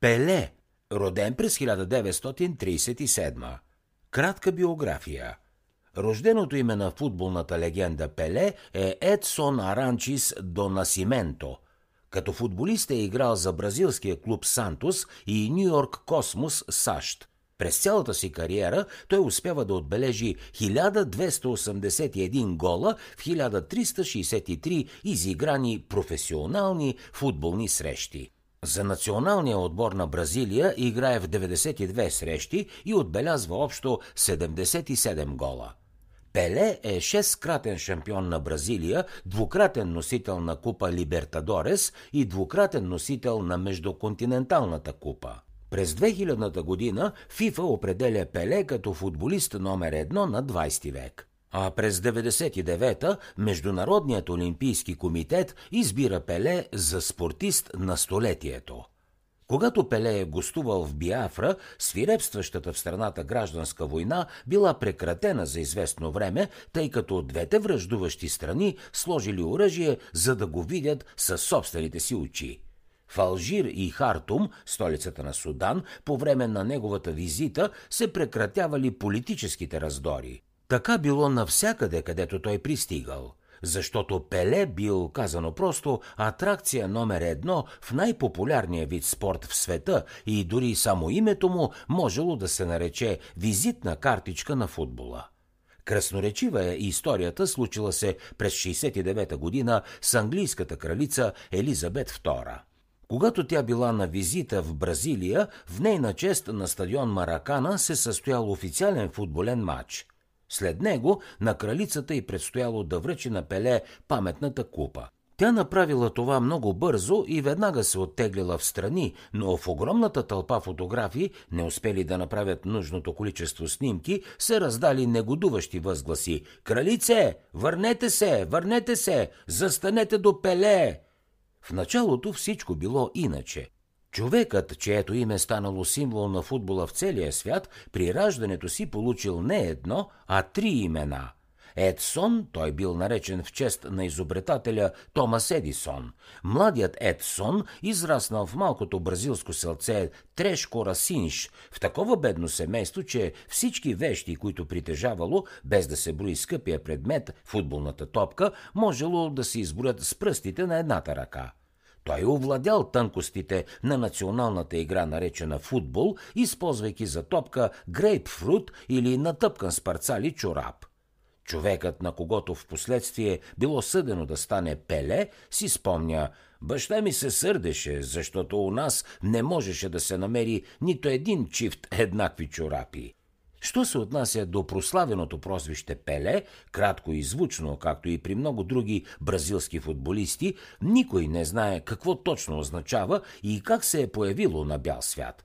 Пеле, роден през 1937. Кратка биография. Рожденото име на футболната легенда Пеле е Едсон Аранчис до Насименто. Като футболист е играл за бразилския клуб Сантос и Нью Йорк Космос, САЩ. През цялата си кариера той успява да отбележи 1281 гола в 1363 изиграни професионални футболни срещи. За националния отбор на Бразилия играе в 92 срещи и отбелязва общо 77 гола. Пеле е шесткратен шампион на Бразилия, двукратен носител на купа Либертадорес и двукратен носител на Междуконтиненталната купа. През 2000 година ФИФА определя Пеле като футболист номер едно на 20 век. А през 99-та Международният олимпийски комитет избира Пеле за спортист на столетието. Когато Пеле е гостувал в Биафра, свирепстващата в страната гражданска война била прекратена за известно време, тъй като двете връждуващи страни сложили оръжие, за да го видят със собствените си очи. В Алжир и Хартум, столицата на Судан, по време на неговата визита се прекратявали политическите раздори. Така било навсякъде, където той пристигал – защото Пеле бил, казано просто, атракция номер едно в най-популярния вид спорт в света и дори само името му можело да се нарече визитна картичка на футбола. Красноречива е историята, случила се през 69-та година с английската кралица Елизабет II. Когато тя била на визита в Бразилия, в нейна чест на стадион Маракана се състоял официален футболен матч – след него на кралицата й предстояло да връчи на Пеле паметната купа. Тя направила това много бързо и веднага се оттеглила в страни, но в огромната тълпа фотографии, не успели да направят нужното количество снимки, се раздали негодуващи възгласи. «Кралице! Върнете се! Върнете се! Застанете до Пеле!» В началото всичко било иначе. Човекът, чието име станало символ на футбола в целия свят, при раждането си получил не едно, а три имена. Едсон, той бил наречен в чест на изобретателя Томас Едисон. Младият Едсон израснал в малкото бразилско селце Трешко Расинш, в такова бедно семейство, че всички вещи, които притежавало, без да се брои скъпия предмет, футболната топка, можело да се изброят с пръстите на едната ръка. Той е овладял тънкостите на националната игра, наречена футбол, използвайки за топка грейпфрут или натъпкан с парцали чорап. Човекът, на когото в последствие било съдено да стане Пеле, си спомня Баща ми се сърдеше, защото у нас не можеше да се намери нито един чифт еднакви чорапи. Що се отнася до прославеното прозвище Пеле, кратко и звучно, както и при много други бразилски футболисти, никой не знае какво точно означава и как се е появило на бял свят.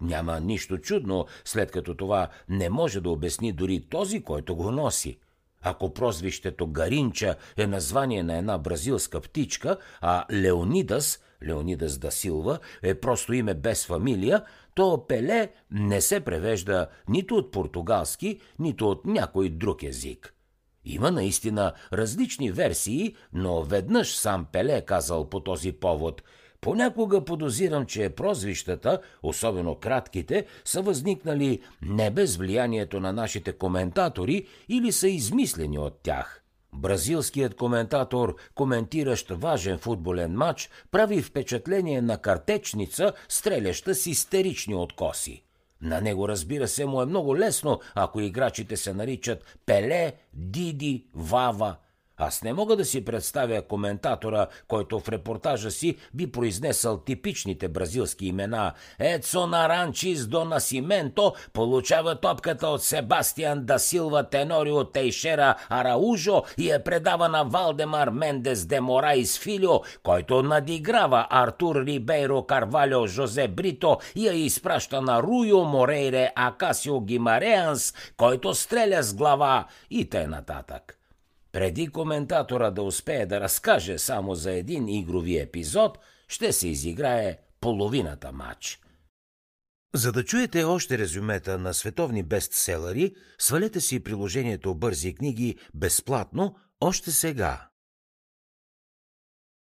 Няма нищо чудно, след като това не може да обясни дори този, който го носи. Ако прозвището Гаринча е название на една бразилска птичка, а Леонидас – Леонидас да Силва е просто име без фамилия, то Пеле не се превежда нито от португалски, нито от някой друг език. Има наистина различни версии, но веднъж сам Пеле е казал по този повод – Понякога подозирам, че прозвищата, особено кратките, са възникнали не без влиянието на нашите коментатори или са измислени от тях. Бразилският коментатор, коментиращ важен футболен матч, прави впечатление на картечница, стреляща с истерични откоси. На него, разбира се, му е много лесно, ако играчите се наричат Пеле, Диди, Вава – аз не мога да си представя коментатора, който в репортажа си би произнесъл типичните бразилски имена. Едсон Аранчис до Насименто получава топката от Себастиан да Силва Тенорио Тейшера Араужо и е предава на Валдемар Мендес де Морайс Филио, който надиграва Артур Рибейро Карвалио Жозе Брито и я изпраща на Руйо Морейре Акасио Гимареанс, който стреля с глава и те нататък. Преди коментатора да успее да разкаже само за един игрови епизод, ще се изиграе половината матч. За да чуете още резюмета на световни бестселери, свалете си приложението Бързи книги безплатно още сега.